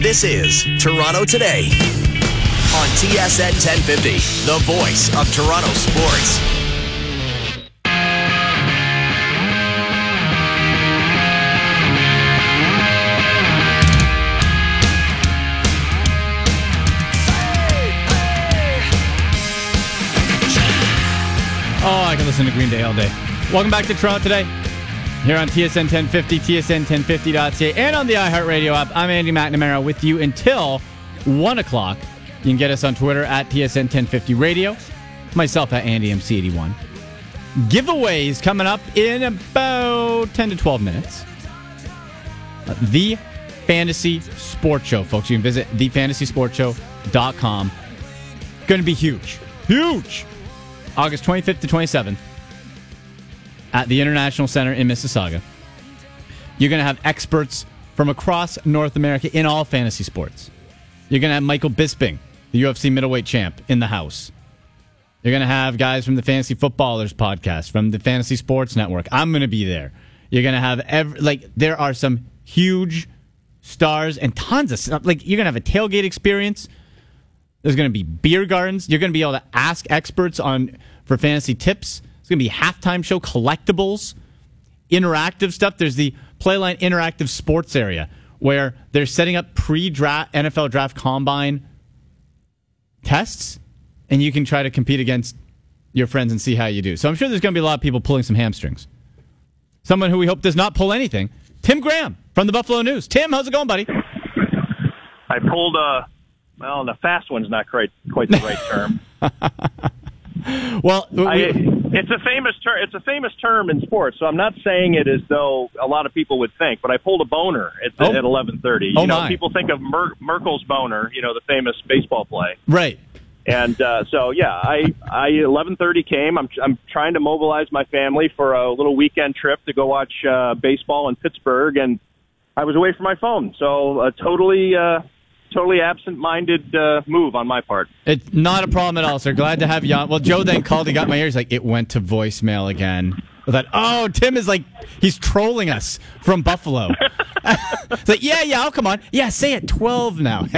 This is Toronto Today on TSN 1050, the voice of Toronto sports. Oh, I can listen to Green Day all day. Welcome back to Toronto today. Here on TSN 1050, TSN1050.ca, and on the iHeartRadio app. I'm Andy McNamara with you until 1 o'clock. You can get us on Twitter at TSN 1050 Radio. Myself at AndyMC81. Giveaways coming up in about 10 to 12 minutes. Uh, The Fantasy Sports Show, folks. You can visit thefantasysportshow.com. Going to be huge. Huge! August 25th to 27th at the International Center in Mississauga. You're going to have experts from across North America in all fantasy sports. You're going to have Michael Bisping, the UFC middleweight champ, in the house. You're going to have guys from the Fantasy Footballers podcast, from the Fantasy Sports Network. I'm going to be there. You're going to have every, like there are some huge stars and tons of stuff. Like you're going to have a tailgate experience. There's going to be beer gardens. You're going to be able to ask experts on for fantasy tips. Going to be halftime show collectibles, interactive stuff. There's the Playline Interactive Sports area where they're setting up pre-draft NFL draft combine tests, and you can try to compete against your friends and see how you do. So I'm sure there's going to be a lot of people pulling some hamstrings. Someone who we hope does not pull anything. Tim Graham from the Buffalo News. Tim, how's it going, buddy? I pulled a well, the fast one's not quite quite the right term. Well, I, we- it's a famous term. It's a famous term in sports, so I'm not saying it as though a lot of people would think. But I pulled a boner at, Oh. at 11:30. You Oh, know, my. people think of Mer- Merkle's boner. You know, the famous baseball play. right. And uh, so, yeah, I, I 11:30 came. I'm I'm trying to mobilize my family for a little weekend trip to go watch uh, baseball in Pittsburgh, and I was away from my phone. So, a totally uh, totally absent-minded uh, move on my part. It's not a problem at all, sir. Glad to have you on. Well, Joe then called. He got my ears like it went to voicemail again. I thought, oh, Tim is like he's trolling us from Buffalo. it's like, yeah, yeah, I'll come on. Yeah, say it twelve now.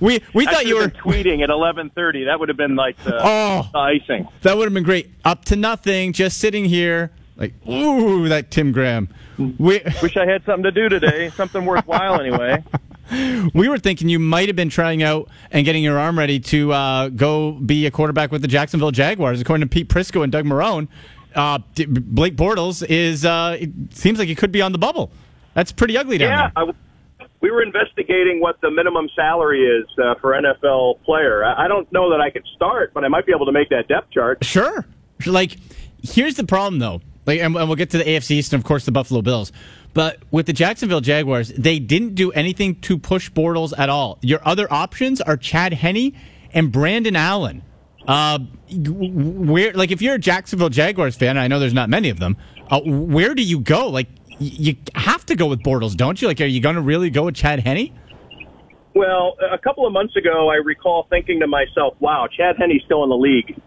we we I thought you were. tweeting at 11:30. That would have been like the, Oh. the icing. That would have been great. Up to nothing, just sitting here. Like, ooh, that Tim Graham. We Wish I had something to do today, something worthwhile anyway. we were thinking you might have been trying out and getting your arm ready to uh, go be a quarterback with the Jacksonville Jaguars, according to Pete Prisco and Doug Marrone. Uh, D- Blake Bortles is uh, it seems like he could be on the bubble. That's pretty ugly down Yeah, there. I, we were investigating what the minimum salary is uh, for NFL player. I, I don't know that I could start, but I might be able to make that depth chart. Sure. Like, here's the problem, though. Like, and, and we'll get to the AFC East and, of course, the Buffalo Bills. But with the Jacksonville Jaguars, they didn't do anything to push Bortles at all. Your other options are Chad Henne and Brandon Allen. Uh, where, like, if you're a Jacksonville Jaguars fan, I know there's not many of them. Uh, where do you go? Like, you have to go with Bortles, don't you? Like, are you going to really go with Chad Henne? Well, a couple of months ago, I recall thinking to myself, "Wow, Chad Henne's still in the league,"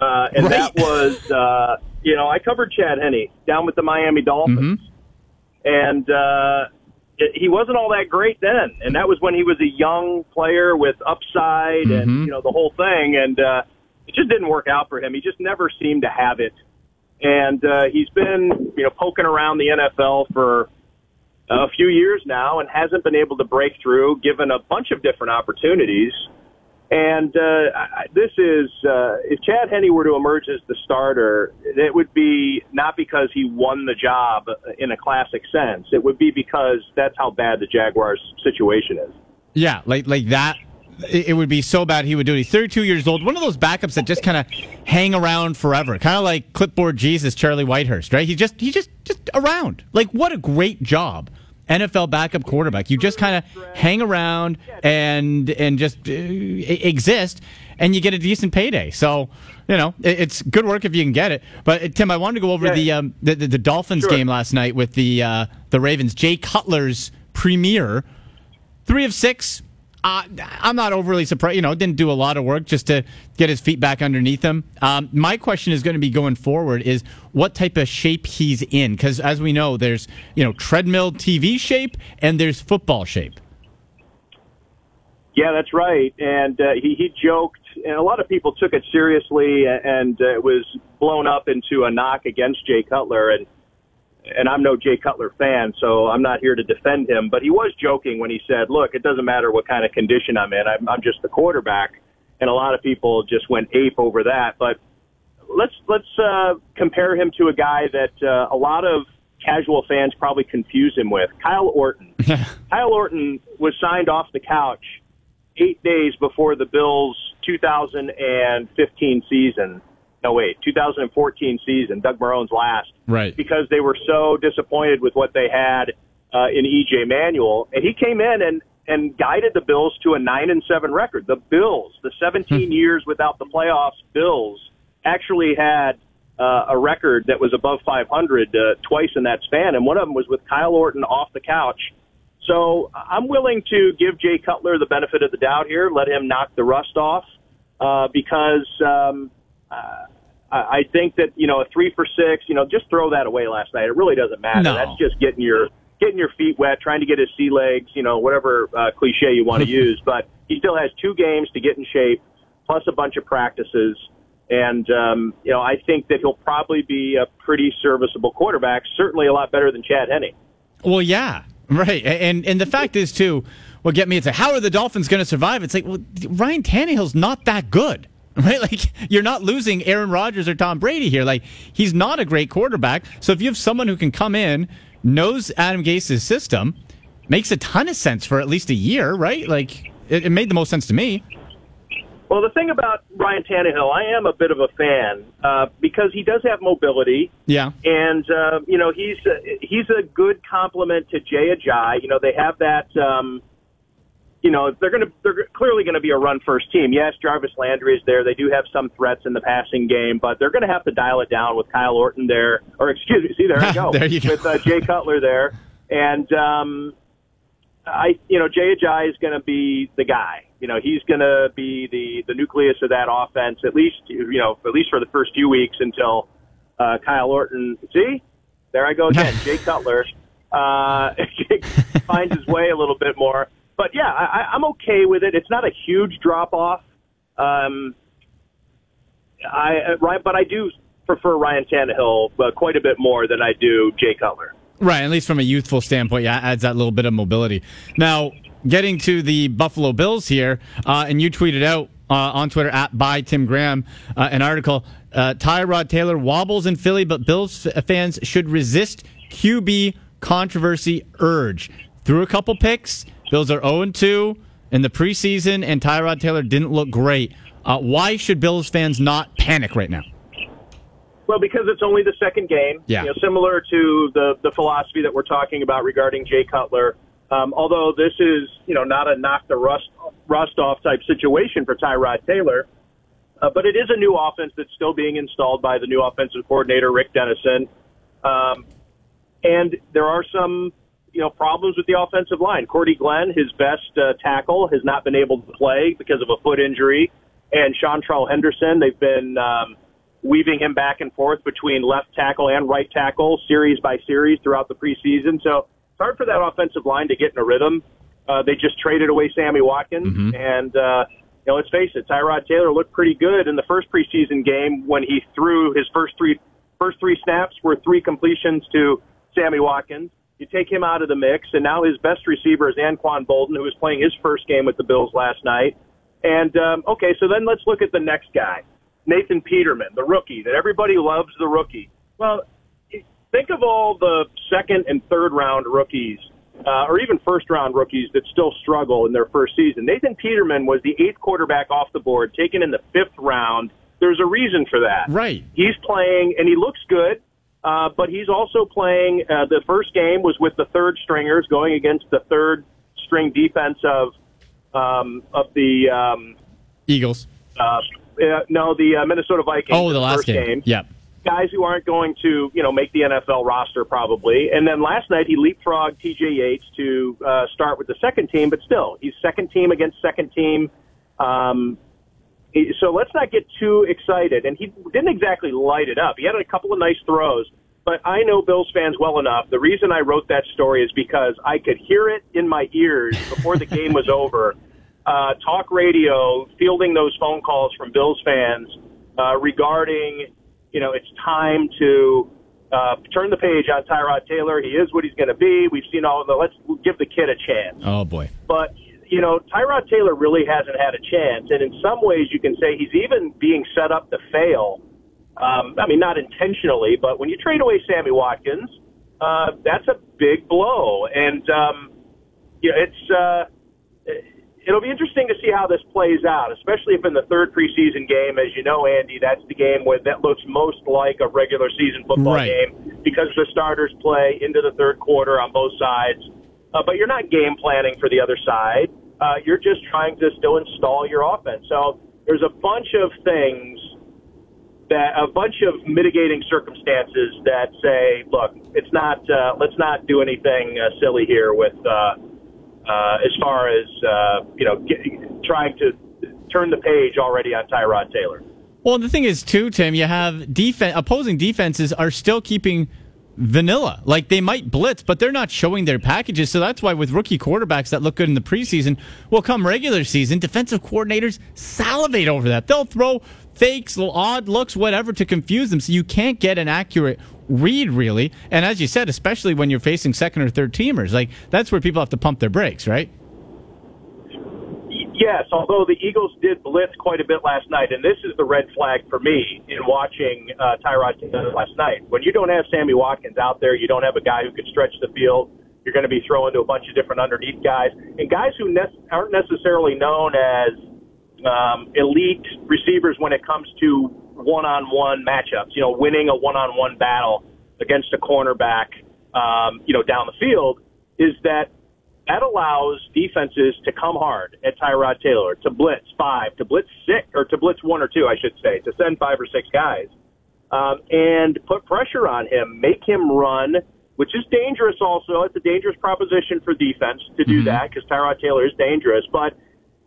uh, and Right. that was, uh, you know, I covered Chad Henne down with the Miami Dolphins, and uh, it, he wasn't all that great then, and that was when he was a young player with upside and you know the whole thing, and uh, it just didn't work out for him. He just never seemed to have it, and uh, he's been you know poking around the NFL for a few years now and hasn't been able to break through, given a bunch of different opportunities. And uh, this is uh, if Chad Henne were to emerge as the starter, it would be not because he won the job in a classic sense. It would be because that's how bad the Jaguars' situation is. Yeah, like like that. It would be so bad he would do it. He's 32 years old. One of those backups that just kind of hang around forever, kind of like clipboard Jesus, Charlie Whitehurst, right? He just he just just around. Like what a great job, NFL backup quarterback. You just kind of hang around and and just uh, exist, and you get a decent payday. So you know it, it's good work if you can get it. But uh, Tim, I wanted to go over Yeah. the, um, the the the Dolphins Sure. game last night with the uh, the Ravens. Jay Cutler's premiere three of six, Uh, I'm not overly surprised. You know, didn't do a lot of work just to get his feet back underneath him. Um, my question is going to be going forward is what type of shape he's in because as we know, there's you know treadmill TV shape and there's football shape. Yeah, that's right. And uh, he he joked, and a lot of people took it seriously, and uh, it was blown up into a knock against Jay Cutler and and I'm no Jay Cutler fan, so I'm not here to defend him, but he was joking when he said, look, it doesn't matter what kind of condition I'm in. I'm, I'm just the quarterback. And a lot of people just went ape over that. But let's, let's, uh, compare him to a guy that, uh, a lot of casual fans probably confuse him with Kyle Orton. Kyle Orton was signed off the couch eight days before the Bills 2015 season no wait, 2014 season, Doug Marrone's last, right? Because they were so disappointed with what they had uh, in EJ Manuel, and he came in and and guided the Bills to a nine and seven record. The Bills, the 17 hmm. years without the playoffs, Bills actually had uh, a record that was above 500 uh, twice in that span, and one of them was with Kyle Orton off the couch. So I'm willing to give Jay Cutler the benefit of the doubt here, let him knock the rust off, uh, because um, uh, I think that you know a three for six, you know, just throw that away last night. It really doesn't matter. No. That's just getting your getting your feet wet, trying to get his sea legs, you know, whatever uh, cliche you want to use. But he still has two games to get in shape, plus a bunch of practices. And um, you know, I think that he'll probably be a pretty serviceable quarterback. Certainly a lot better than Chad Henne. Well, yeah, right. And and the fact is too, what get me is how are the Dolphins going to survive? It's like well, Ryan Tannehill's not that good. right? Like you're not losing Aaron Rodgers or Tom Brady here. Like he's not a great quarterback. So if you have someone who can come in, knows Adam Gase's system, makes a ton of sense for at least a year, right? Like it, it made the most sense to me. Well, the thing about Ryan Tannehill, I am a bit of a fan uh, because he does have mobility. Yeah, and uh, you know he's uh, he's a good complement to Jay Ajayi. You know they have that. Um, you know, they're going to they're clearly going to be a run first team. Yes, Jarvis Landry is there. They do have some threats in the passing game, but they're going to have to dial it down with Kyle Orton there, or excuse me, see there I go, there you go. with uh, Jay Cutler there, and um, I, you know, Jay Ajayi is going to be the guy. You know, he's going to be the the nucleus of that offense at least. You know, at least for the first few weeks until uh, Kyle Orton. See, there I go again, Jay Cutler uh, finds his way a little bit more but yeah, I, I'm okay with it. It's not a huge drop off. Um, I right, but I do prefer Ryan Tannehill uh, quite a bit more than I do Jay Cutler. Right, at least from a youthful standpoint, yeah, adds that little bit of mobility. Now, getting to the Buffalo Bills here, uh, and you tweeted out uh, on Twitter at by Tim Graham uh, an article. Uh, Tyrod Taylor wobbles in Philly, but Bills fans should resist QB controversy urge. Through a couple picks, Bills are 0 2 in the preseason, and Tyrod Taylor didn't look great. Uh, why should Bills fans not panic right now? Well, because it's only the second game. Yeah. You know, similar to the the philosophy that we're talking about regarding Jay Cutler. Um, although this is, you know, not a knock the rust rust off type situation for Tyrod Taylor, uh, but it is a new offense that's still being installed by the new offensive coordinator Rick Dennison, um, and there are some you know, problems with the offensive line. Cordy Glenn, his best uh, tackle, has not been able to play because of a foot injury. And Seantrel Henderson, they've been um, weaving him back and forth between left tackle and right tackle series by series throughout the preseason. So it's hard for that offensive line to get in a rhythm. Uh, they just traded away Sammy Watkins, mm-hmm. and uh, you know, let's face it, Tyrod Taylor looked pretty good in the first preseason game when he threw his first three first three snaps were three completions to Sammy Watkins. You take him out of the mix, and now his best receiver is Anquan Boldin, who was playing his first game with the Bills last night. And um, okay, so then let's look at the next guy, Nathan Peterman, the rookie. That everybody loves the rookie. Well, think of all the second and third round rookies, uh, or even first round rookies that still struggle in their first season. Nathan Peterman was the eighth quarterback off the board, taken in the fifth round. There's a reason for that. Right. He's playing, and he looks good. Uh, but he's also playing. Uh, the first game was with the third stringers going against the third string defense of um, of the um, Eagles. Uh, uh, no, the uh, Minnesota Vikings. Oh, the last game. game. Yep. guys who aren't going to, you know, make the NFL roster probably. And then last night he leapfrogged TJ Yates to uh, start with the second team, but still, he's second team against second team. Um, so let's not get too excited. And he didn't exactly light it up. He had a couple of nice throws, but I know Bills fans well enough. The reason I wrote that story is because I could hear it in my ears before the game was over. Uh, talk radio fielding those phone calls from Bills fans uh, regarding, you know, it's time to uh, turn the page on Tyrod Taylor. He is what he's going to be. We've seen all the. Let's give the kid a chance. Oh boy! But you know, Tyrod Taylor really hasn't had a chance, and in some ways, you can say he's even being set up to fail. Um, I mean, not intentionally, but when you trade away Sammy Watkins, uh, that's a big blow, and um, you know, it's. Uh, it'll be interesting to see how this plays out, especially if in the third preseason game, as you know, Andy, that's the game where that looks most like a regular season football right. game because the starters play into the third quarter on both sides. Uh, but you're not game planning for the other side. Uh, you're just trying to still install your offense. So there's a bunch of things that a bunch of mitigating circumstances that say, look, it's not. Uh, let's not do anything uh, silly here with. Uh, uh, as far as uh, you know, get, trying to turn the page already on Tyrod Taylor. Well, the thing is, too, Tim, you have defense opposing defenses are still keeping vanilla. Like they might blitz, but they're not showing their packages. So that's why with rookie quarterbacks that look good in the preseason, will come regular season, defensive coordinators salivate over that. They'll throw fakes, odd looks, whatever to confuse them. So you can't get an accurate read really. And as you said, especially when you're facing second or third teamers, like that's where people have to pump their brakes, right? Yes, although the Eagles did blitz quite a bit last night, and this is the red flag for me in watching uh, Tyrod Taylor last night. When you don't have Sammy Watkins out there, you don't have a guy who can stretch the field. You're going to be throwing to a bunch of different underneath guys and guys who ne- aren't necessarily known as um, elite receivers when it comes to one-on-one matchups. You know, winning a one-on-one battle against a cornerback, um, you know, down the field, is that that allows defenses to come hard at Tyrod Taylor, to blitz five, to blitz six, or to blitz one or two, I should say, to send five or six guys, um, and put pressure on him, make him run, which is dangerous. Also, it's a dangerous proposition for defense to do mm-hmm. that because Tyrod Taylor is dangerous, but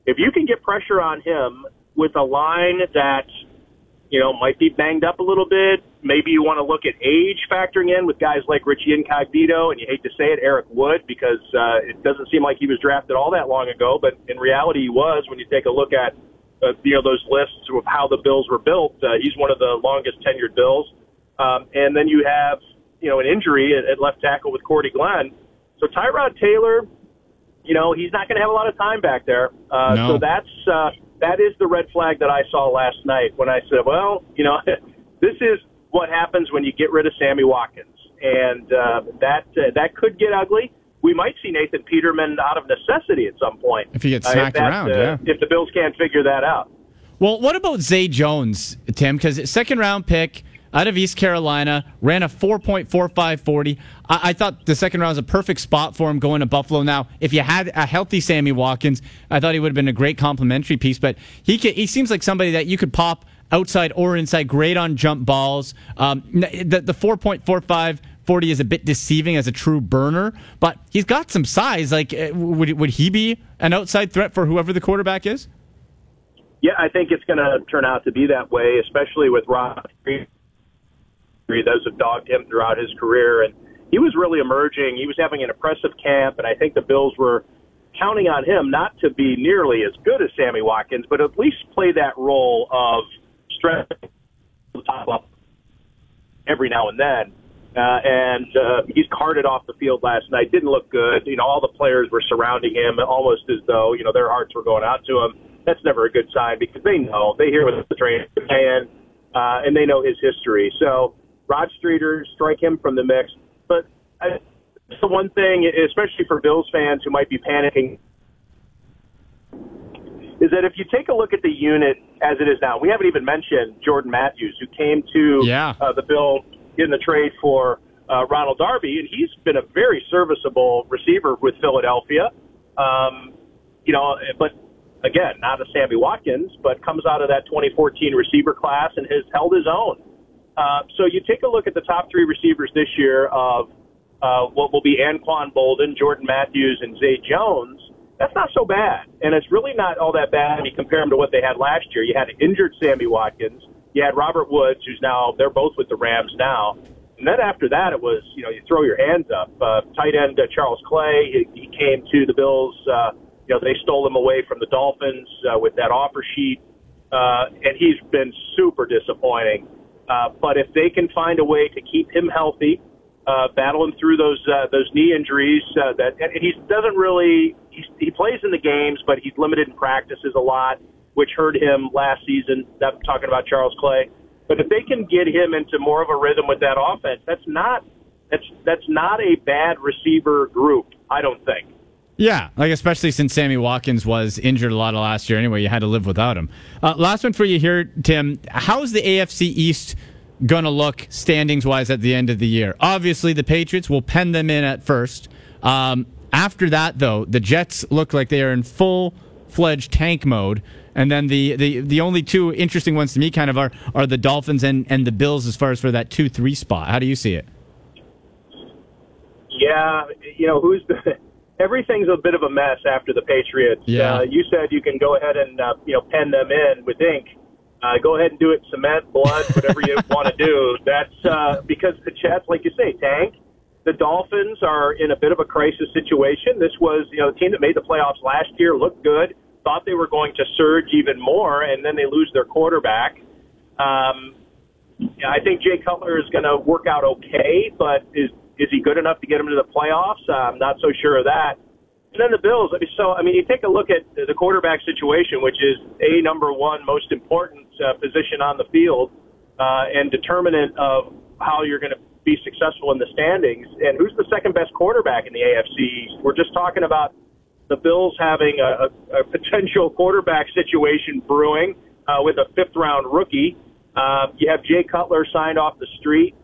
if you can get pressure on him with a line that, you know, might be banged up a little bit, maybe you want to look at age factoring in with guys like Richie Incognito, and you hate to say it, Eric Wood, because uh, it doesn't seem like he was drafted all that long ago, but in reality he was when you take a look at, uh, you know, those lists of how the Bills were built. Uh, he's one of the longest tenured Bills. Um, and then you have, you know, an injury at, at left tackle with Cordy Glenn. So Tyrod Taylor, you know, he's not going to have a lot of time back there. Uh, no. So that's uh, that is the red flag that I saw last night when I said, well, you know, this is what happens when you get rid of Sammy Watkins, and uh, that uh, that could get ugly. We might see Nathan Peterman out of necessity at some point if he gets smacked uh, that, around. yeah. If the Bills can't figure that out. Well, what about Zay Jones, Tim? Because second round pick out of East Carolina, ran a 4.4540. I, I thought the second round was a perfect spot for him going to Buffalo. Now, if you had a healthy Sammy Watkins, I thought he would have been a great complementary piece, but he, can, he seems like somebody that you could pop outside or inside, great on jump balls. Um, the, the 4.45 40 is a bit deceiving as a true burner, but he's got some size. Like, uh, would, would he be an outside threat for whoever the quarterback is? Yeah, I think it's going to turn out to be that way, especially with Rob those have dogged him throughout his career, and he was really emerging. He was having an impressive camp, and I think the Bills were counting on him not to be nearly as good as Sammy Watkins, but at least play that role of stress top up every now and then. Uh, and uh, he's carted off the field last night. Didn't look good. You know, all the players were surrounding him almost as though you know their hearts were going out to him. That's never a good sign because they know they hear what the train saying, uh, and they know his history. So Rod Streater, strike him from the mix. But I, the one thing, especially for Bills fans who might be panicking, is that if you take a look at the unit as it is now, we haven't even mentioned Jordan Matthews, who came to yeah. uh, the Bills in the trade for uh, Ronald Darby, and he's been a very serviceable receiver with Philadelphia. Um, you know, but again, not a Sammy Watkins, but comes out of that 2014 receiver class and has held his own. Uh, so you take a look at the top three receivers this year of uh, what will be Anquan Boldin, Jordan Matthews, and Zay Jones. That's not so bad, and it's really not all that bad when you compare them to what they had last year. You had an injured Sammy Watkins. You had Robert Woods, who's now they're both with the Rams now. And then after that, it was you know you throw your hands up. Uh, tight end uh, Charles Clay, he, he came to the Bills. Uh, you know they stole him away from the Dolphins uh, with that offer sheet, uh, and he's been super disappointing. Uh, but if they can find a way to keep him healthy, uh, battling through those uh, those knee injuries, uh, that and he doesn't really he, he plays in the games, but he's limited in practices a lot, which hurt him last season. That talking about Charles Clay. But if they can get him into more of a rhythm with that offense, that's not that's that's not a bad receiver group. I don't think. Yeah, like especially since Sammy Watkins was injured a lot of last year anyway, you had to live without him. Uh, last one for you here, Tim. How's the AFC East going to look standings wise at the end of the year? Obviously, the Patriots will pen them in at first. Um, after that, though, the Jets look like they are in full fledged tank mode. And then the, the, the only two interesting ones to me kind of are, are the Dolphins and, and the Bills as far as for that 2 3 spot. How do you see it? Yeah, you know, who's the everything's a bit of a mess after the Patriots. Yeah. Uh, you said you can go ahead and uh, you know pen them in with ink. Uh, go ahead and do it, cement, blood, whatever you want to do. That's uh, because the Jets, like you say, tank. The Dolphins are in a bit of a crisis situation. This was, you know, the team that made the playoffs last year looked good, thought they were going to surge even more, and then they lose their quarterback. Um, I think Jay Cutler is going to work out okay, but is is he good enough to get him to the playoffs? I'm not so sure of that. And then the Bills. So I mean, you take a look at the quarterback situation, which is a number one most important uh, position on the field uh, and determinant of how you're going to be successful in the standings. And who's the second best quarterback in the AFC? We're just talking about the Bills having a, a, a potential quarterback situation brewing uh, with a fifth round rookie. Uh, you have Jay Cutler signed off the street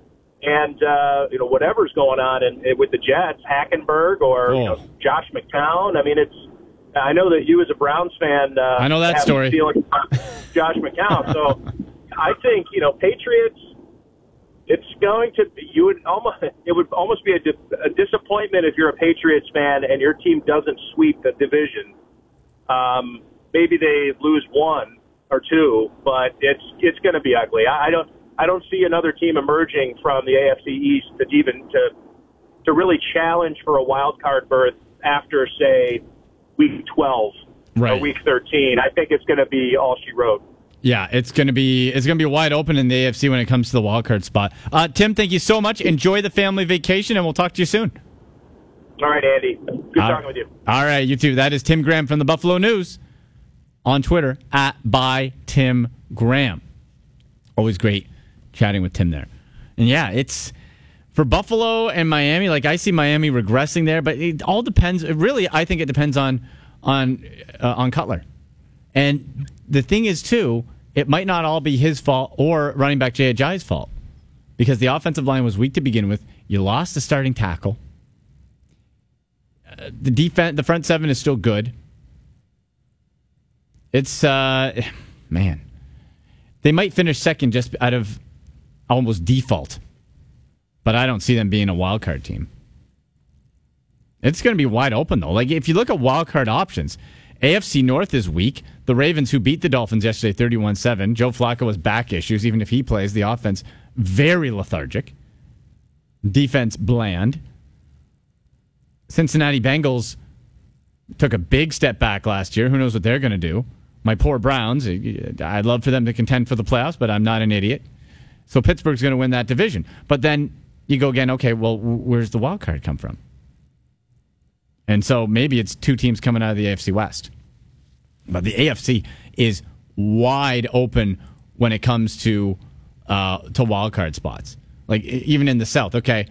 and uh, you know whatever's going on in, in, with the Jets, Hackenberg or you know, Josh McCown. I mean, it's. I know that you as a Browns fan. Uh, I know that story. Josh McCown. So I think you know Patriots. It's going to. be, You would almost. It would almost be a, di- a disappointment if you're a Patriots fan and your team doesn't sweep the division. Um, maybe they lose one or two, but it's it's going to be ugly. I, I don't. I don't see another team emerging from the AFC East that even to to really challenge for a wild card berth after say week 12 right. or week 13. I think it's going to be all she wrote. Yeah, it's gonna be it's gonna be wide open in the AFC when it comes to the wild card spot. Uh, Tim, thank you so much. Enjoy the family vacation, and we'll talk to you soon. All right, Andy. Good talking with you. All right, you too. That is Tim Graham from the Buffalo News on Twitter at by Tim Graham. Always great chatting with Tim there. And yeah, it's for Buffalo and Miami. Like I see Miami regressing there, but it all depends. Really, I think it depends on on uh, on Cutler. And the thing is, too, it might not all be his fault or running back Jay Ajayi's fault because the offensive line was weak to begin with. You lost the starting tackle. Uh, the defense, the front seven is still good. It's uh, man, they might finish second just out of almost default. But I don't see them being a wild card team. It's going to be wide open though. Like if you look at wild card options, AFC North is weak. The Ravens, who beat the Dolphins yesterday 31 7, Joe Flacco has back issues. Even if he plays, the offense very lethargic. Defense bland. Cincinnati Bengals took a big step back last year. Who knows what they're going to do? My poor Browns. I'd love for them to contend for the playoffs, but I'm not an idiot. So Pittsburgh's going to win that division. But then you go again, okay, well, where's the wild card come from? And so maybe it's two teams coming out of the AFC West. But the AFC is wide open when it comes to uh, to wild card spots. Like even in the South, okay.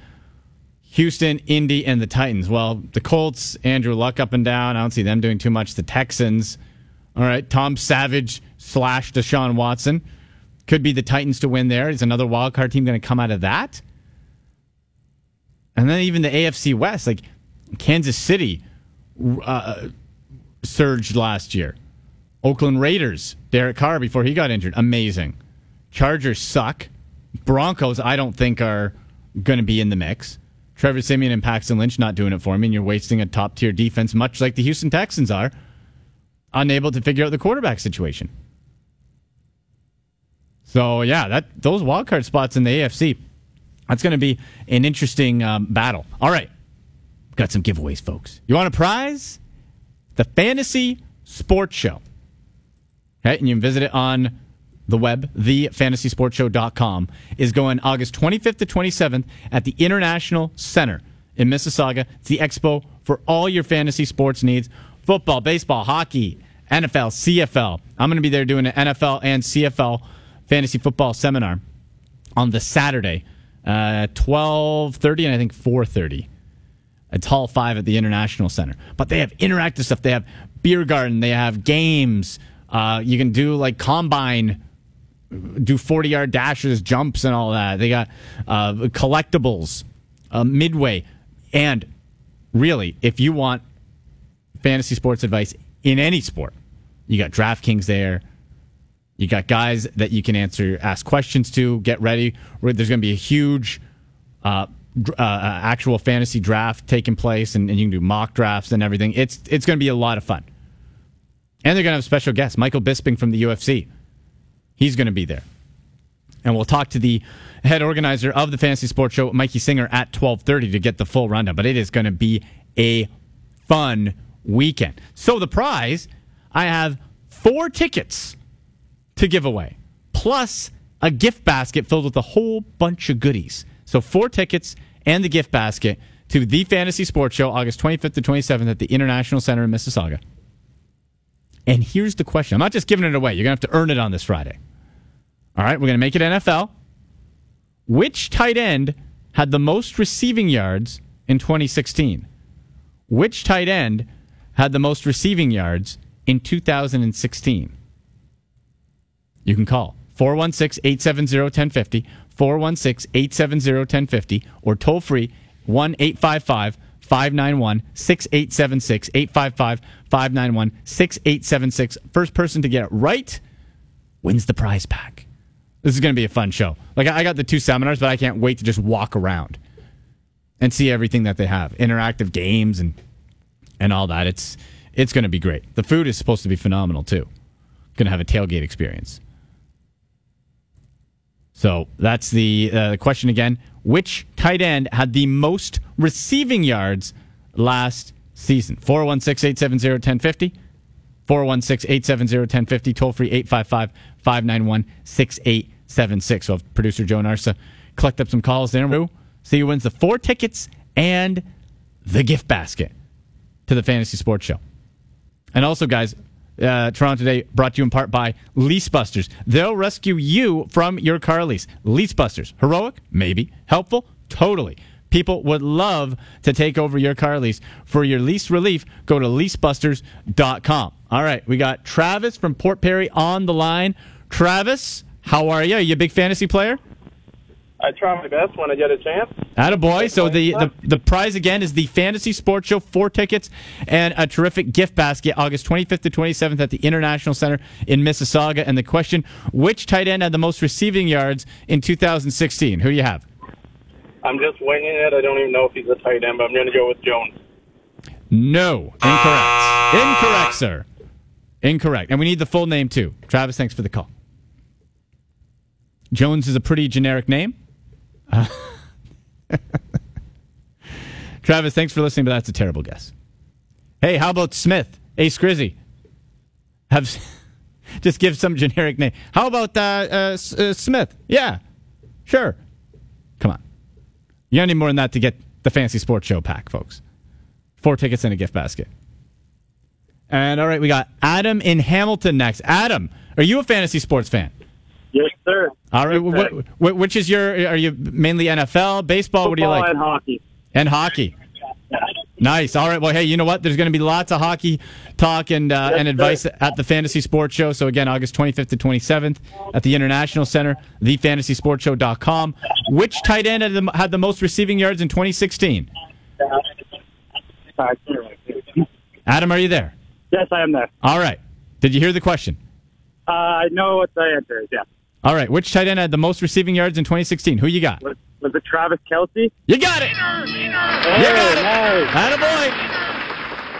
Houston, Indy, and the Titans. Well, the Colts, Andrew Luck up and down. I don't see them doing too much. The Texans, all right. Tom Savage slash Deshaun Watson. Could be the Titans to win there. Is another wild card team going to come out of that? And then even the AFC West, like Kansas City uh, surged last year. Oakland Raiders, Derek Carr before he got injured, amazing. Chargers suck. Broncos, I don't think are going to be in the mix. Trevor Siemian and Paxton Lynch not doing it for me, and you're wasting a top tier defense, much like the Houston Texans are, unable to figure out the quarterback situation. So yeah, that those wildcard spots in the AFC, that's going to be an interesting um, battle. All right, got some giveaways, folks. You want a prize? The Fantasy Sports Show. Okay, and you can visit it on the web, thefantasysportshow.com, is going August 25th to 27th at the International Center in Mississauga. It's the expo for all your fantasy sports needs football, baseball, hockey, NFL, CFL. I'm going to be there doing an NFL and CFL fantasy football seminar on the Saturday, uh, 12.30 and I think 4.30. It's Hall 5 at the International Center. But they have interactive stuff. They have beer garden. They have games. Uh, you can do like combine do 40 yard dashes, jumps, and all that. They got uh, collectibles, uh, midway. And really, if you want fantasy sports advice in any sport, you got DraftKings there. You got guys that you can answer, ask questions to, get ready. There's going to be a huge uh, uh, uh, actual fantasy draft taking place, and, and you can do mock drafts and everything. It's, it's going to be a lot of fun. And they're going to have special guests, Michael Bisping from the UFC He's going to be there. And we'll talk to the head organizer of the Fantasy Sports Show, Mikey Singer, at 1230 to get the full rundown. But it is going to be a fun weekend. So the prize, I have four tickets to give away, plus a gift basket filled with a whole bunch of goodies. So four tickets and the gift basket to the Fantasy Sports Show, August 25th to 27th at the International Center in Mississauga. And here's the question. I'm not just giving it away. You're going to have to earn it on this Friday. All right, we're going to make it NFL. Which tight end had the most receiving yards in 2016? Which tight end had the most receiving yards in 2016? You can call 416 870 1050, 416 870 1050, or toll free 1 855 591 6876, 855 591 6876. First person to get it right wins the prize pack. This is going to be a fun show. Like I got the two seminars, but I can't wait to just walk around and see everything that they have, interactive games and and all that. It's it's going to be great. The food is supposed to be phenomenal too. Going to have a tailgate experience. So that's the uh, question again. Which tight end had the most receiving yards last season? 416 870 1050. 416 870 1050. Toll free 855 591 6876. So if producer Joe Narsa collect up some calls there, we'll see who wins the four tickets and the gift basket to the Fantasy Sports Show. And also, guys, uh, Toronto Today brought to you in part by Lease Busters. They'll rescue you from your car lease. Lease Busters. Heroic? Maybe. Helpful? Totally. People would love to take over your car lease. For your lease relief, go to leasebusters.com. All right, we got Travis from Port Perry on the line. Travis, how are you? Are you a big fantasy player? I try my best when I get a chance. Attaboy. So the, the, the prize again is the Fantasy Sports Show, four tickets and a terrific gift basket August 25th to 27th at the International Center in Mississauga. And the question, which tight end had the most receiving yards in 2016? Who do you have? I'm just winging it. I don't even know if he's a tight end, but I'm going to go with Jones. No. Incorrect. Incorrect, sir. Incorrect. And we need the full name, too. Travis, thanks for the call. Jones is a pretty generic name. Travis, thanks for listening, but that's a terrible guess. Hey, how about Smith? Ace Grizzy. Have just give some generic name. How about uh, uh, uh, Smith? Yeah, sure. Come on. You don't need more than that to get the fancy sports show pack, folks. Four tickets and a gift basket. And all right, we got Adam in Hamilton next. Adam, are you a fantasy sports fan? Yes, sir. All right. What, what, which is your? Are you mainly NFL, baseball? Football what do you like? And hockey. And hockey. Nice. All right. Well, hey, you know what? There's going to be lots of hockey talk and uh, Yes, and advice sir. at the Fantasy Sports Show. So again, August 25th to 27th at the International Center, thefantasysportshow.com. Which tight end had the, had the most receiving yards in 2016? Adam, are you there? Yes, I am there. All right. Did you hear the question? Uh, I know what the answer is. Yeah. All right. Which tight end had the most receiving yards in 2016? Who you got? Was, was it Travis Kelce? You got it. You oh, got it. Attaboy.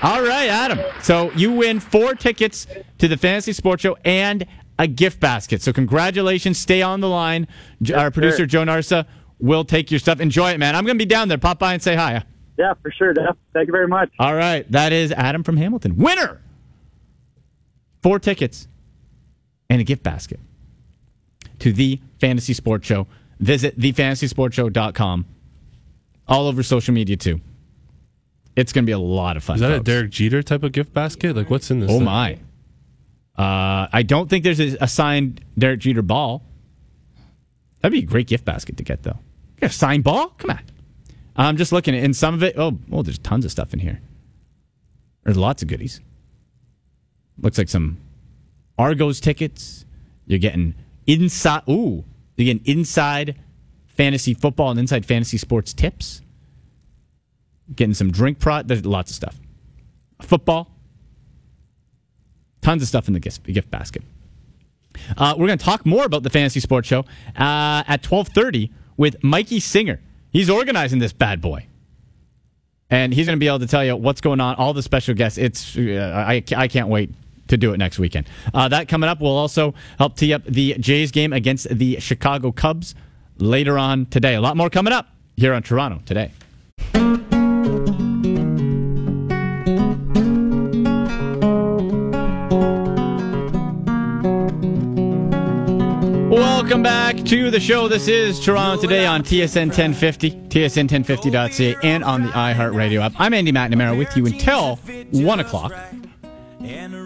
All right, Adam. So you win four tickets to the Fantasy Sports Show and a gift basket. So congratulations. Stay on the line. J- Our producer, sir. Joe Narsa, will take your stuff. Enjoy it, man. I'm going to be down there. Pop by and say hi. Yeah, for sure, Def. Thank you very much. All right. That is Adam from Hamilton. Winner. Four tickets and a gift basket to the Fantasy Sports Show. Visit thefantasysportshow.com. All over social media, too. It's going to be a lot of fun. Is that a. Derek Jeter type of gift basket? Like, what's in this? Oh, thing? my. Uh, I don't think there's a, signed Derek Jeter ball. That'd be a great gift basket to get, though. You got a signed ball? Come on. I'm just looking at, and some of it, oh, oh, there's tons of stuff in here. There's lots of goodies. Looks like some Argos tickets. You're getting inside, ooh, you're inside fantasy football and inside fantasy sports tips. Getting some drink prod. There's lots of stuff. Football. Tons of stuff in the gift, gift basket. Uh, we're going to talk more about the Fantasy Sports Show uh, at 1230 with Mikey Singer. He's organizing this bad boy. And he's going to be able to tell you what's going on, all the special guests. It's uh, I, I can't wait to do it next weekend. Uh, that coming up will also help tee up the Jays game against the Chicago Cubs later on today. A lot more coming up here on Toronto today. Welcome back to the show. This is Toronto Today on TSN 1050, TSN1050.ca, and on the iHeartRadio app. I'm Andy McNamara with you until 1 o'clock.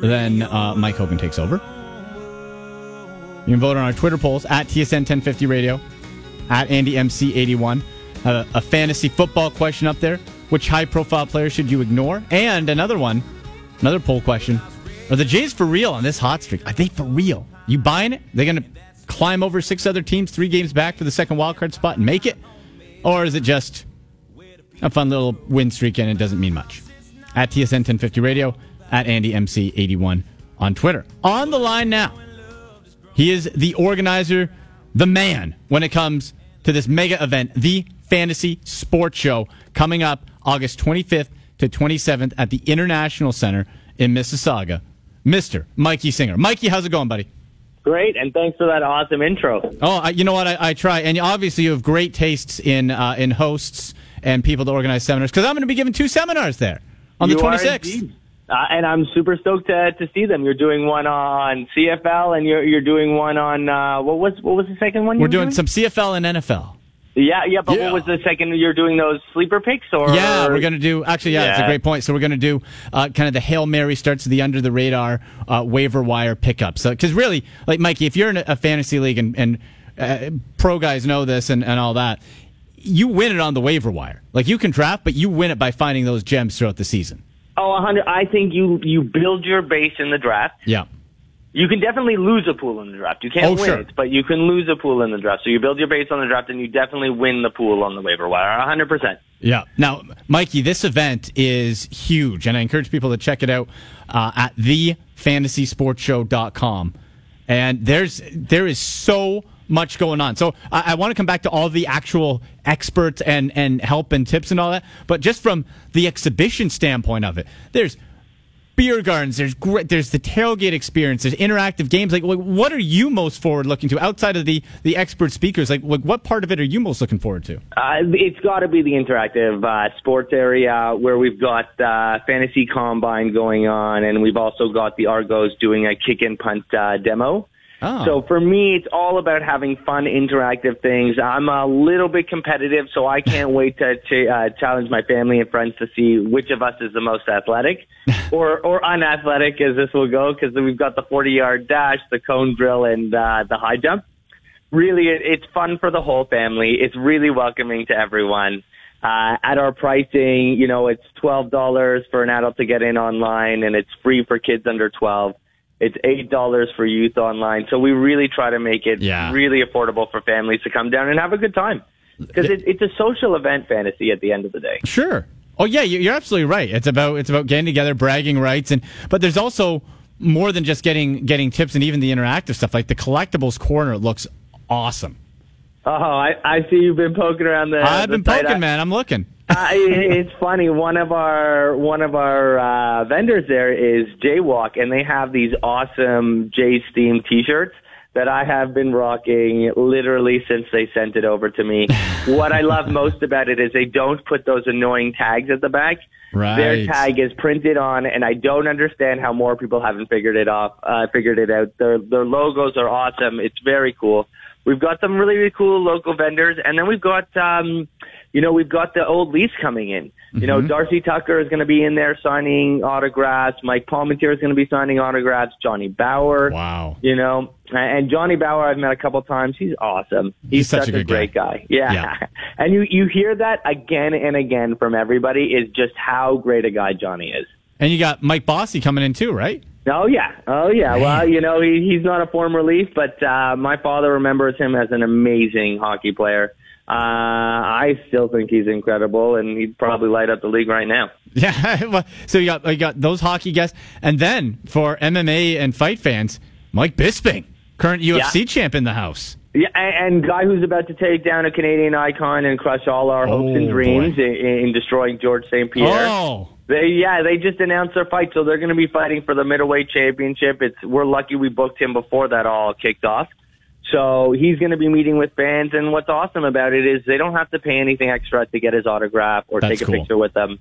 Then uh, Mike Hogan takes over. You can vote on our Twitter polls at TSN 1050 Radio, at AndyMC81. Uh, a fantasy football question up there. Which high profile player should you ignore? And another one, another poll question. Are the Jays for real on this hot streak? Are they for real? You buying it? They're going to climb over six other teams, three games back for the second wild card spot and make it? Or is it just a fun little win streak and it doesn't mean much? At TSN 1050 Radio, at AndyMC81 on Twitter. On the line now, he is the organizer, the man when it comes to this mega event, the Fantasy Sports Show, coming up August 25th to 27th at the International Center in Mississauga. Mr. Mikey Singer. Mikey, how's it going, buddy? Great, and thanks for that awesome intro. Oh, I, you know what? I, I try, and obviously you have great tastes in uh, in hosts and people to organize seminars. Because I'm going to be giving two seminars there on the You are 26th. Indeed. Uh, and I'm super stoked to, to see them. You're doing one on CFL, and you're you're doing one on uh, what was what was the second one? We're were doing some CFL and NFL. Yeah, yeah. But Yeah. what was the second? You're doing those sleeper picks, or Yeah, we're going to do. Actually, yeah, that's a great point. So we're going to do uh, kind of the hail mary starts the under the radar uh, waiver wire pickup. So because really, like Mikey, if you're in a, a fantasy league and, and uh, pro guys know this and, and all that, you win it on the waiver wire. Like you can draft, but you win it by finding those gems throughout the season. Oh, 100. I think you you build your base in the draft. Yeah. You can definitely lose a pool in the draft. You can't Oh, win sure. it, but you can lose a pool in the draft. So you build your base on the draft, and you definitely win the pool on the waiver wire. 100. percent Yeah. Now, Mikey, this event is huge, and I encourage people to check it out uh, at thefantasysportshow.com. And there's there is so much going on. So I, I want to come back to all the actual experts and and help and tips and all that. But just from the exhibition standpoint of it, there's beer gardens. There's great. There's the tailgate experience. There's interactive games. Like, like what are you most forward looking to outside of the the expert speakers? Like, like what part of it are you most looking forward to? Uh, it's got to be the interactive uh, sports area where we've got uh, fantasy combine going on, and we've also got the Argos doing a kick and punt uh, demo. Oh. So for me, it's all about having fun, interactive things. I'm a little bit competitive, so I can't wait to, to uh, challenge my family and friends to see which of us is the most athletic, or or unathletic as this will go, because we've got the 40 yard dash, the cone drill, and uh, the high jump really it, it's fun for the whole family. It's really welcoming to everyone. Uh, at our pricing, you know, it's twelve dollars for an adult to get in online, and it's free for kids under twelve. It's eight dollars for youth online. So we really try to make it Yeah. really affordable for families to come down and have a good time because it, it's a social event fantasy at the end of the day. Sure. Oh yeah, you- you're absolutely right. It's about it's about getting together, bragging rights, and but there's also more than just getting getting tips and even the interactive stuff. Like the collectibles corner looks awesome. Oh, I, I see you've been poking around the. I've the been poking, I- man. I'm looking. uh, it's funny. One of our one of our uh, vendors there is Jaywalk, and they have these awesome Jay Steam T-shirts that I have been rocking literally since they sent it over to me. what I love most about it is they don't put those annoying tags at the back. Right. Their tag is printed on, and I don't understand how more people haven't figured it off, uh, figured it out. Their their logos are awesome. It's very cool. We've got some really, really cool local vendors, and then we've got, um, you know, we've got the old Leafs coming in. You know, Darcy Tucker is going to be in there signing autographs. Mike Palmateer is going to be signing autographs. Johnny Bower. Wow. You know, and Johnny Bower I've met a couple times. He's awesome. He's, He's such such, a good great guy. Yeah. Yeah. and you you hear that again and again from everybody is just how great a guy Johnny is. And you got Mike Bossy coming in too, right? Oh yeah, oh yeah. Well, you know he, he's not a former Leaf, but uh, my father remembers him as an amazing hockey player. Uh, I still think he's incredible, and he'd probably light up the league right now. Yeah. well, so you got you got those hockey guests, and then for MMA and fight fans, Mike Bisping, current UFC champ in the house. Yeah, and, and guy who's about to take down a Canadian icon and crush all our hopes Oh, and dreams in, in destroying George St. Pierre. Oh, They yeah, they just announced their fight, so they're going to be fighting for the middleweight championship. It's we're lucky we booked him before that all kicked off. So he's going to be meeting with fans, and what's awesome about it is they don't have to pay anything extra to get his autograph or That's take a cool. picture with them.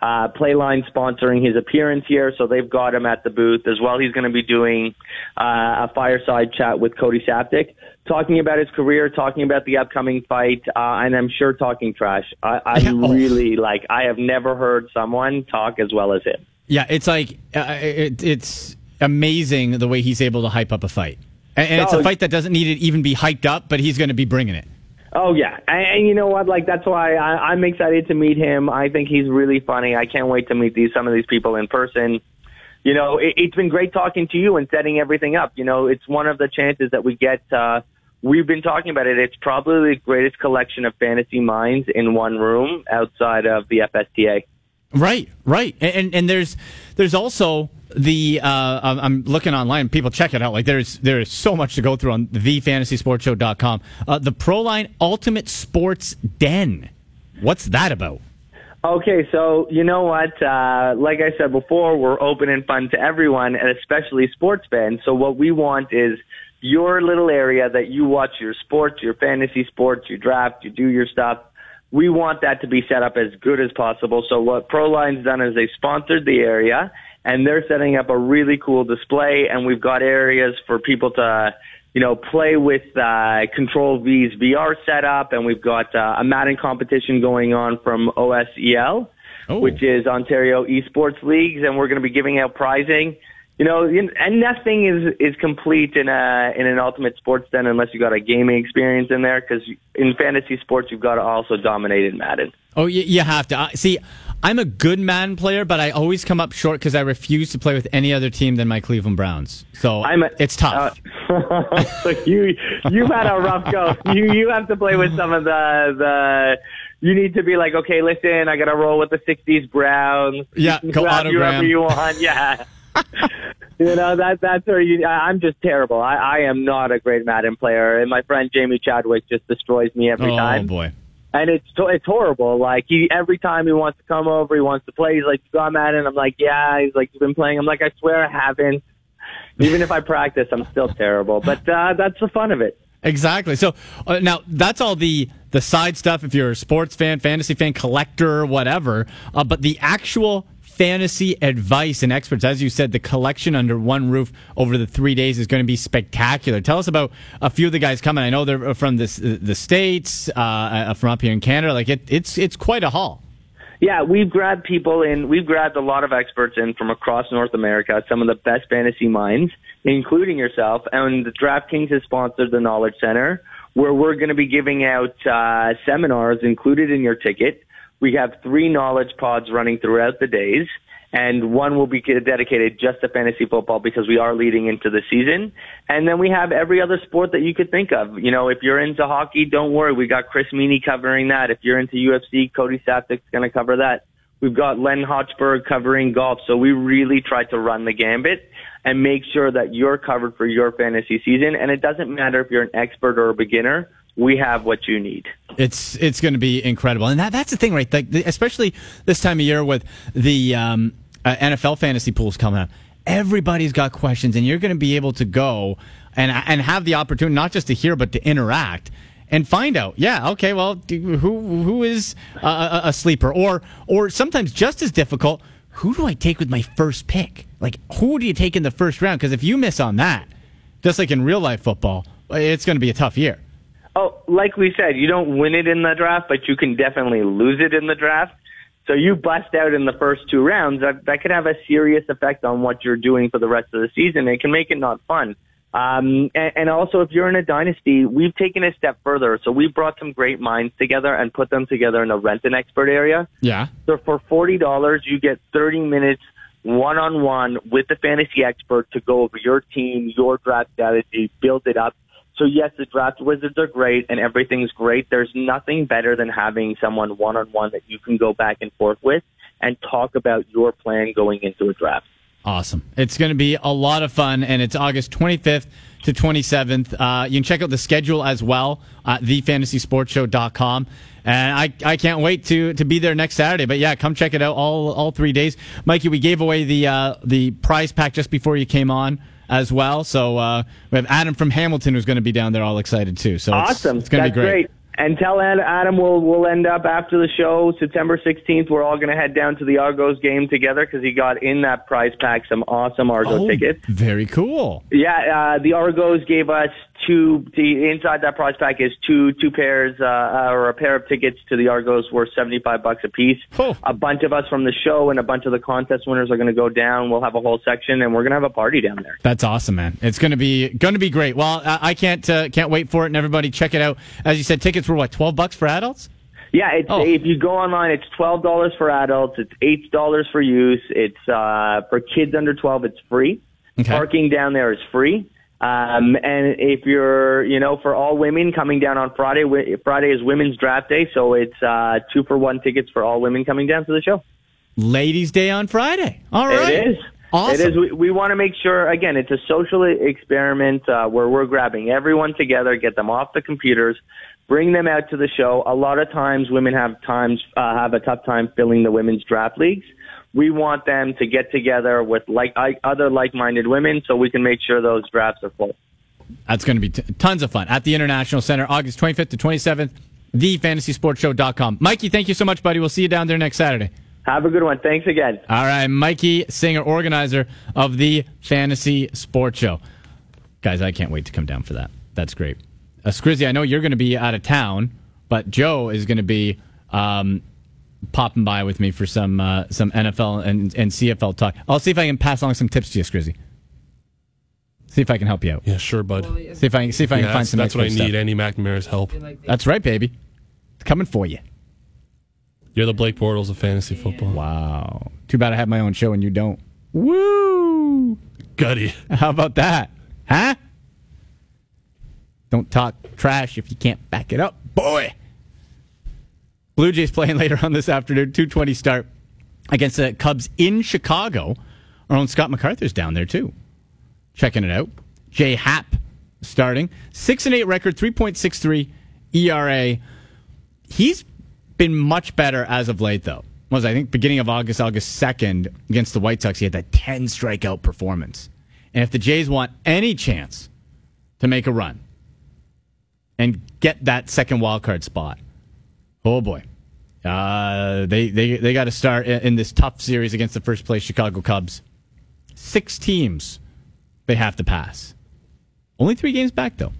Uh, ProLine sponsoring his appearance here, so they've got him at the booth as well. He's going to be doing uh, a fireside chat with Cody Saptic, talking about his career, talking about the upcoming fight, uh, and I'm sure talking trash. I, I oh. really like. I have never heard someone talk as well as him. yeah. It's like uh, it, it's amazing the way he's able to hype up a fight, and, and it's a fight that doesn't need to even be hyped up, but he's going to be bringing it. Oh yeah, and, and you know what? Like that's why I, I'm excited to meet him. I think he's really funny. I can't wait to meet these some of these people in person. You know, it, it's been great talking to you and setting everything up. You know, it's one of the chances that we get. Uh, we've been talking about it. It's probably the greatest collection of fantasy minds in one room outside of the FSTA. Right, right, and and, and there's there's also the uh, I'm looking online. People check it out. Like there's there's so much to go through on thefantasysportshow.com. Uh, the ProLine Ultimate Sports Den. What's that about? Okay, so you know what? Uh, like I said before, we're open and fun to everyone, and especially sports fans. So what we want is your little area that you watch your sports, your fantasy sports, you draft, you do your stuff. We want that to be set up as good as possible. So what ProLine's done is they sponsored the area, and they're setting up a really cool display, and we've got areas for people to you know, play with uh, Control V's VR setup, and we've got uh, a Madden competition going on from OSEL, Oh. which is Ontario Esports Leagues, and we're going to be giving out prizing. You know, and nothing is is complete in a in an Ultimate Sports Den unless you got a gaming experience in there. Because in fantasy sports, you've got to also dominate in Madden. Oh, you, you have to. See, I'm a good Madden player, but I always come up short because I refuse to play with any other team than my Cleveland Browns. So I'm a, it's tough. Uh, so you you've had a rough go. You you have to play with some of the the. You need to be like, okay, listen, I got to roll with the '60s Browns. Yeah, go autogram. whoever you want. Yeah. you know that that's where you. I- I'm just terrible. I, I am not a great Madden player, and my friend Jamie Chadwick just destroys me every time. oh boy. and it's it's horrible. Like he every time he wants to come over, he wants to play. He's like, "You got Madden?" I'm like, "Yeah." He's like, "You've been playing?" I'm like, "I swear I haven't." Even if I practice, I'm still terrible. But uh, that's the fun of it. Exactly. So uh, now that's all the the side stuff. If you're a sports fan, fantasy fan, collector, whatever. Uh, but the actual fantasy advice and experts, as you said, the collection under one roof over the three days is going to be spectacular. Tell us about a few of the guys coming. I know they're from the the states, uh, uh, from up here in Canada. Like it, it's it's quite a haul. Yeah, we've grabbed people in. We've grabbed a lot of experts in from across North America. Some of the best fantasy minds, including yourself. And the DraftKings has sponsored the Knowledge Center, where we're going to be giving out uh, seminars included in your ticket. We have three knowledge pods running throughout the days, and one will be dedicated just to fantasy football because we are leading into the season. And then we have every other sport that you could think of. You know, if you're into hockey, don't worry. We got Chris Meany covering that. If you're into UFC, Cody Saptic's going to cover that. We've got Len Hotchberg covering golf. So we really try to run the gambit and make sure that you're covered for your fantasy season. And it doesn't matter if you're an expert or a beginner. We have what you need. It's it's going to be incredible, and that that's the thing, right? Like especially this time of year with the um, uh, NFL fantasy pools coming up, everybody's got questions, and you're going to be able to go and and have the opportunity not just to hear but to interact and find out. Yeah, okay, well, who who is a, a sleeper, or or sometimes just as difficult. Who do I take with my first pick? Like, who do you take in the first round? Because if you miss on that, just like in real life football, it's going to be a tough year. Oh, like we said, you don't win it in the draft, but you can definitely lose it in the draft. So you bust out in the first two rounds, that, that could have a serious effect on what you're doing for the rest of the season. It can make it not fun. Um, and, and also, if you're in a dynasty, we've taken a step further. So we brought some great minds together and put them together in a rent an expert area. Yeah. So for forty dollars, you get thirty minutes one on one with the fantasy expert to go over your team, your draft strategy, build it up. So yes, the draft wizards are great and everything's great. There's nothing better than having someone one on one that you can go back and forth with and talk about your plan going into a draft. Awesome. It's going to be a lot of fun, and it's August 25th to 27th. Uh, you can check out the schedule as well at thefantasysportshow.com. And I, I can't wait to, to be there next Saturday. But yeah, come check it out all, all three days. Mikey, we gave away the, uh, the prize pack just before you came on as well. So uh, we have Adam from Hamilton who's going to be down there all excited too. So awesome. It's, it's going to be great. great. And tell Adam we'll we'll end up after the show September 16th. We're all going to head down to the Argos game together because he got in that prize pack some awesome Argo oh, tickets. Very cool. Yeah, uh, the Argos gave us two. The inside that prize pack is two two pairs uh, uh, or a pair of tickets to the Argos worth 75 bucks a piece. Oh. A bunch of us from the show and a bunch of the contest winners are going to go down. We'll have a whole section and we're going to have a party down there. That's awesome, man. It's going to be going to be great. Well, I can't uh, can't wait for it, and everybody check it out. As you said, tickets were what 12 bucks for adults? Yeah, it's oh. if you go online, it's twelve dollars for adults, it's eight dollars for youth, it's uh, for kids under twelve, it's free. Okay. Parking down there is free. Um, and if you're, you know, for all women coming down on Friday, Friday is Women's Draft Day, so it's uh, two for one tickets for all women coming down to the show. Ladies' Day on Friday. All right. It is. Awesome. It is. We, we want to make sure, again, it's a social experiment uh, where we're grabbing everyone together, get them off the computers, bring them out to the show. A lot of times women have times, uh, have a tough time filling the women's draft leagues. We want them to get together with like other like-minded women so we can make sure those drafts are full. That's going to be t- tons of fun at the International Center, August 25th to 27th, thefantasysportshow.com. Mikey, thank you so much, buddy. We'll see you down there next Saturday. Have a good one. Thanks again. All right, Mikey Singer, organizer of the Fantasy Sports Show. Guys, I can't wait to come down for that. That's great. Uh, Scrizzy, I know you're going to be out of town, but Joe is going to be um, popping by with me for some uh, some NFL and, and CFL talk. I'll see if I can pass along some tips to you, Scrizzy. See if I can help you out. Yeah, sure, bud. See if I can see if I yeah, can find some. That's what I stuff. need. Andy McNamara's help. That's right, baby. It's coming for you. You're the Blake Bortles of fantasy football. Wow. Too bad I have my own show and you don't. Woo! Gutty. How about that? Huh? Don't talk trash if you can't back it up, boy. Blue Jays playing later on this afternoon, 220 start against the Cubs in Chicago. Our own Scott MacArthur's down there too. Checking it out. Jay Happ starting. 6 and 8 record, 3.63 ERA. He's been much better as of late though. Was I think beginning of August, August 2nd against the White Sox, he had that 10 strikeout performance. And if the Jays want any chance to make a run and get that second wild card spot, Oh boy. Uh, they they they got to start in this tough series against the first place Chicago Cubs. Six teams they have to pass. Only three games back though.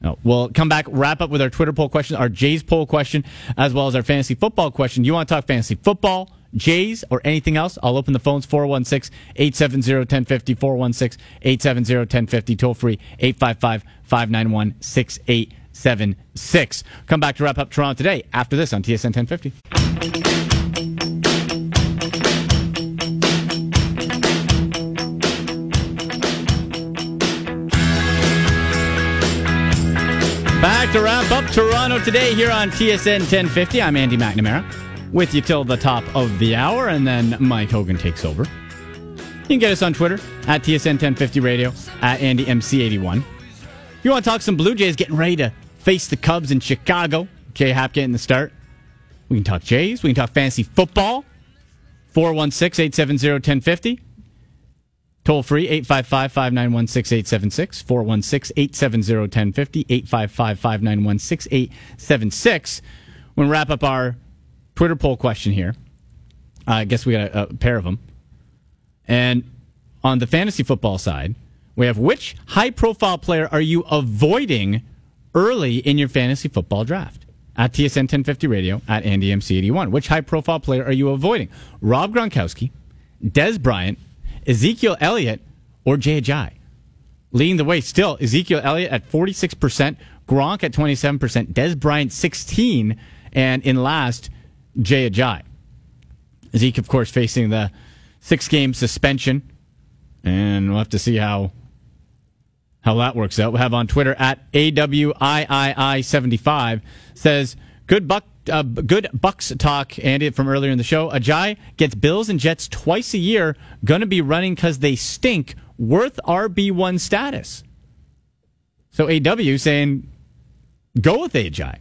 No, we'll come back, wrap up with our Twitter poll question, our Jays poll question, as well as our fantasy football question. You want to talk fantasy football, Jays, or anything else? I'll open the phones 416 870 1050, 416 870 1050, toll free 855 591 seven six. Come back to wrap up Toronto today after this on TSN 1050. Back to wrap up Toronto today here on TSN 1050. I'm Andy McNamara with you till the top of the hour, and then Mike Hogan takes over. You can get us on Twitter at TSN1050 Radio, at AndyMC81. If you want to talk some Blue Jays getting ready to face the Cubs in Chicago, Jay Happ getting the start. We can talk Jays. We can talk fantasy football. 416 870 1050. Toll free 855 591 6876. 416 870 1050. 855 591 6876. We'll wrap up our Twitter poll question here. Uh, I guess we got a, a pair of them. And on the fantasy football side, we have which high profile player are you avoiding early in your fantasy football draft? At TSN 1050 Radio, at AndyMC81. Which high profile player are you avoiding? Rob Gronkowski, Dez Bryant, Ezekiel Elliott, or Jay? Leading the way still, Ezekiel Elliott at 46%, Gronk at 27%, Dez Bryant 16 and in last, Jay Ajayi. Zeke, of course, facing the six game suspension. And we'll have to see how how that works out. We have on Twitter at AWIII75 says, good buck. Uh, good Bucks talk, Andy, from earlier in the show. Ajayi gets Bills and Jets twice a year. To be running because they stink. Worth RB1 status. So AW saying, go with Ajayi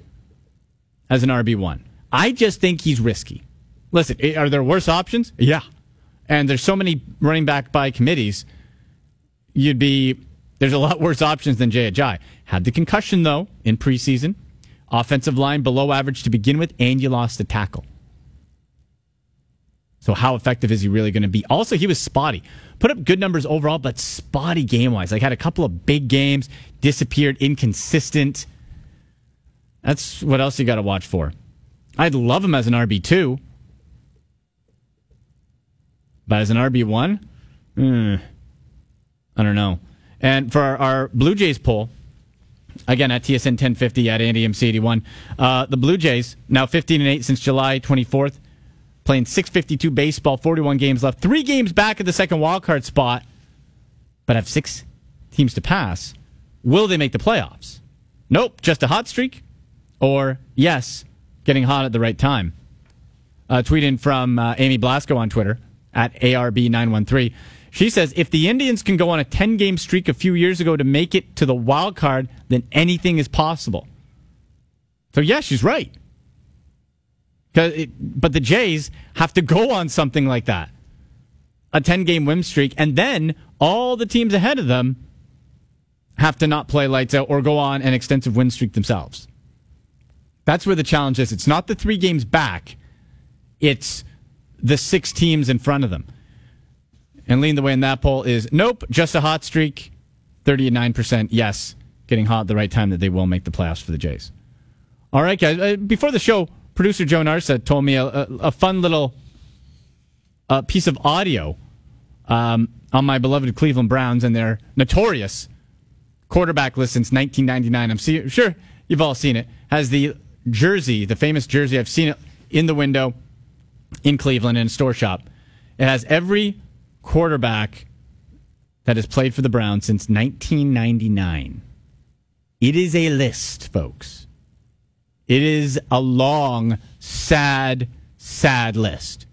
as an RB1. I just think he's risky. Listen, are there worse options? Yeah. And there's so many running back by committees. You'd be there's a lot worse options than Jay. Had the concussion though in preseason. Offensive line below average to begin with, and you lost a tackle. So how effective is he really going to be? Also, he was spotty. Put up good numbers overall, but spotty game wise. Like had a couple of big games, disappeared, inconsistent. That's what else you got to watch for. I'd love him as an RB two, but as an RB one, mm, I don't know. And for our, our Blue Jays poll, again at TSN 1050 at Andy MC81, uh, the Blue Jays now 15 and 8 since July 24th, playing 652 baseball, 41 games left, three games back at the second wildcard spot, but have six teams to pass. Will they make the playoffs? Nope, just a hot streak, or yes, getting hot at the right time. Uh, tweet in from uh, Amy Blasco on Twitter at ARB913. She says if the Indians can go on a 10 game streak a few years ago to make it to the wild card, then anything is possible. So, yeah, she's right. It, but the Jays have to go on something like that a 10 game win streak, and then all the teams ahead of them have to not play lights out or go on an extensive win streak themselves. That's where the challenge is. It's not the three games back, it's the six teams in front of them. And leading the way in that poll is nope, just a hot streak. 39% yes, getting hot at the right time that they will make the playoffs for the Jays. All right, guys. Uh, before the show, producer Joe Narsa told me a, a, a fun little uh, piece of audio um, on my beloved Cleveland Browns and their notorious quarterback list since 1999. I'm see, sure you've all seen it. Has the jersey, the famous jersey. I've seen it in the window in Cleveland in a store shop. It has every quarterback that has played for the Browns since 1999. It is a list, folks. It is a long, sad, sad list.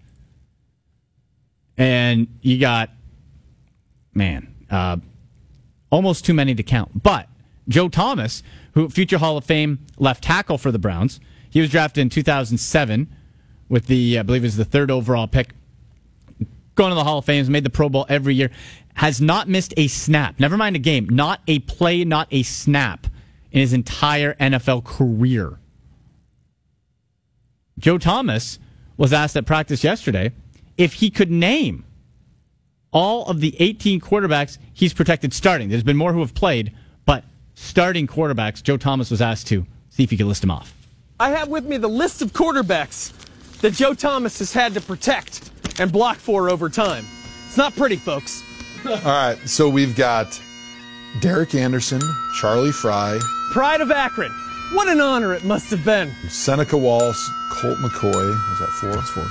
And you got, man, uh, almost too many to count. But Joe Thomas, who future Hall of Fame left tackle for the Browns, he was drafted in 2007 with the, I believe was the third overall pick going to the Hall of Fame, has made the Pro Bowl every year, has not missed a snap. Never mind a game, not a play, not a snap in his entire NFL career. Joe Thomas was asked at practice yesterday if he could name all of the 18 quarterbacks he's protected starting. There's been more who have played, but starting quarterbacks, Joe Thomas was asked to see if he could list them off. I have with me the list of quarterbacks that Joe Thomas has had to protect and block for over time. It's not pretty, folks. All right, so we've got Derek Anderson, Charlie Frye, Pride of Akron. What an honor it must have been. Seneca Wallace, Colt McCoy. Was that four? That's four.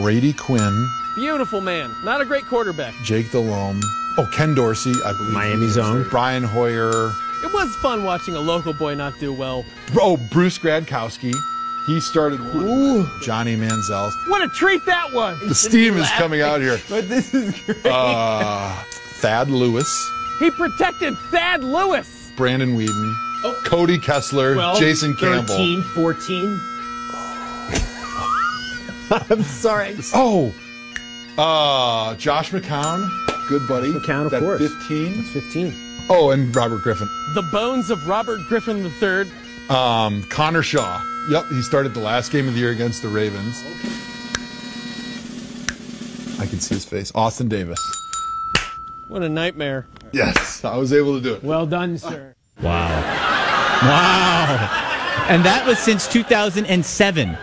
Brady Quinn. Beautiful man. Not a great quarterback. Jake Delhomme. Oh, Ken Dorsey, I believe. Miami's own. Brian Hoyer. It was fun watching a local boy not do well. Oh, Bruce Gradkowski. He started Ooh, Johnny Manziel. What a treat that was. The steam is coming out here. But this is great. Uh, Thad Lewis, he protected Thad Lewis. Brandon Weeden, Cody Kessler, 12, Jason Campbell. 13, 14. I'm sorry. Oh, uh, Josh McCown, good buddy. McCown, of That course. 15. That's 15. Oh, and Robert Griffin. The bones of Robert Griffin III. Um, Connor Shaw. Yep, he started the last game of the year against the Ravens. I can see his face. Austin Davis. What a nightmare. Yes, I was able to do it. Well done, sir. Wow. Wow. And that was since 2007.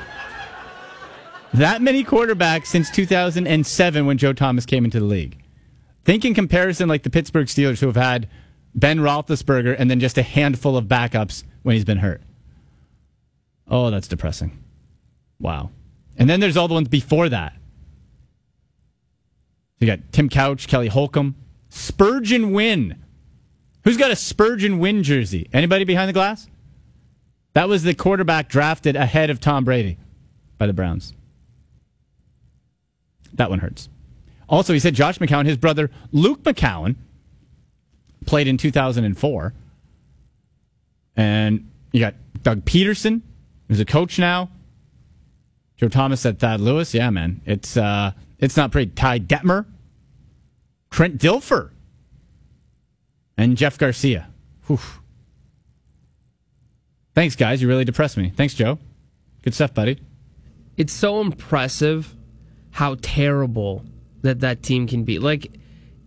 That many quarterbacks since 2007 when Joe Thomas came into the league. Think in comparison, like the Pittsburgh Steelers, who have had Ben Roethlisberger and then just a handful of backups when he's been hurt. Oh, that's depressing. Wow. And then there's all the ones before that. You got Tim Couch, Kelly Holcomb, Spergon Wynn. Who's got a Spergon Wynn jersey? Anybody behind the glass? That was the quarterback drafted ahead of Tom Brady by the Browns. That one hurts. Also, he said Josh McCown, his brother Luke McCown, played in 2004. And you got Doug Pederson, who's a coach now. Joe Thomas said Thad Lewis. Yeah, man. It's uh it's not pretty. Ty Detmer, Trent Dilfer, and Jeff Garcia. Whew. Thanks, guys. You really depressed me. Thanks, Joe. Good stuff, buddy. it's so impressive how terrible that that team can be. Like,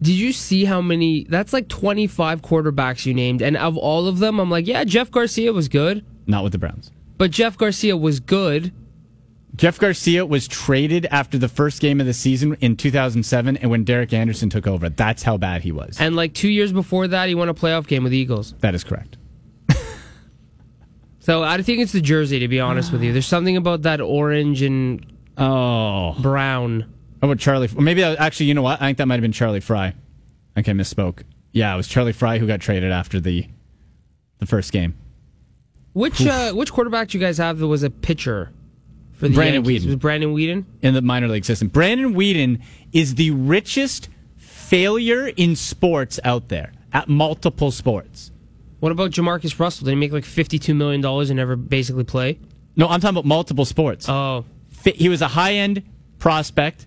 did you see how many? That's like 25 quarterbacks you named, and of all of them, I'm like, yeah, Jeff Garcia was good, Not with the Browns. But Jeff Garcia was good. Jeff Garcia was traded after the first game of the season in 2007 and when Derek Anderson took over. That's how bad he was. And like two years before that, he won a playoff game with the Eagles. That is correct. So I think it's the jersey, to be honest with you. There's something about that orange and Oh. brown. Oh, Charlie? Maybe that, actually, you know what? I think that might have been Charlie Frye. Okay, misspoke. Yeah, it was Charlie Frye who got traded after the the first game. Which uh, which quarterback do you guys have that was a pitcher for the Brandon Yankees? Weeden. Was Brandon Weeden? in the minor league system. Brandon Weeden is the richest failure in sports out there at multiple sports. What about JaMarcus Russell? Did he make like $52 million and never basically play? No, I'm talking about multiple sports. Oh. He was a high end prospect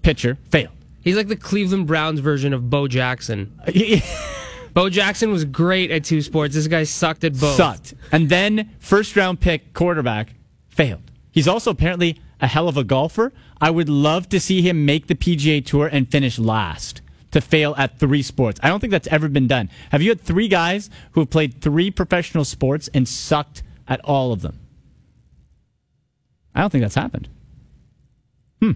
pitcher, failed. He's like the Cleveland Browns version of Bo Jackson. Bo Jackson was great at two sports. This guy sucked at both. Sucked. And then first round pick quarterback failed. He's also apparently a hell of a golfer. I would love to see him make the PGA Tour and finish last to fail at three sports. I don't think that's ever been done. Have you had three guys who have played three professional sports and sucked at all of them? I don't think that's happened. Hmm.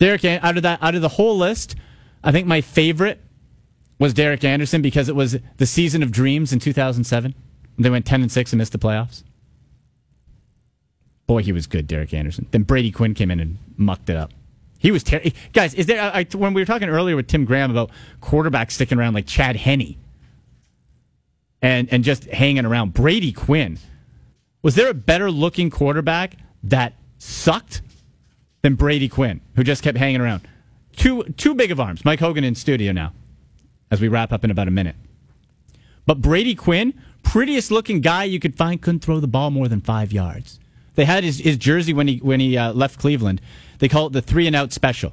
Derek, out of that, out of the whole list, I think my favorite was Derek Anderson because it was the season of dreams in 2007. They went 10 and 6 and missed the playoffs. Boy, he was good, Derek Anderson. Then Brady Quinn came in and mucked it up. He was terrible. Guys, is there I, when we were talking earlier with Tim Graham about quarterbacks sticking around like Chad Henne and and just hanging around Brady Quinn. Was there a better looking quarterback that sucked than Brady Quinn, who just kept hanging around? Too too big of arms. Mike Hogan in studio now as we wrap up in about a minute. But Brady Quinn, prettiest looking guy you could find, couldn't throw the ball more than five yards. They had his, his jersey when he when he uh, left Cleveland. They call it the three and out special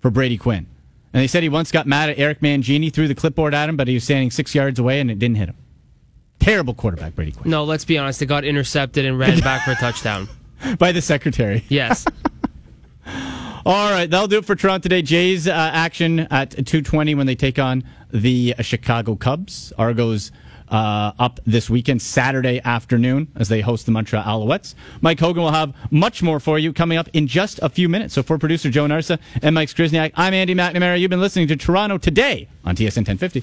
for Brady Quinn. And they said he once got mad at Eric Mangini, threw the clipboard at him, but he was standing six yards away and it didn't hit him. Terrible quarterback, Brady Quinn. No, let's be honest. It got intercepted and ran back for a touchdown. By the secretary. Yes. All right, that'll do it for Toronto today. Jays uh, action at 2:20 when they take on the uh, Chicago Cubs. Argos uh, up this weekend, Saturday afternoon, as they host the Montreal Alouettes. Mike Hogan will have much more for you coming up in just a few minutes. So for producer Joe Narsa and Mike Skrizniak, I'm Andy McNamara. You've been listening to Toronto today on TSN 1050.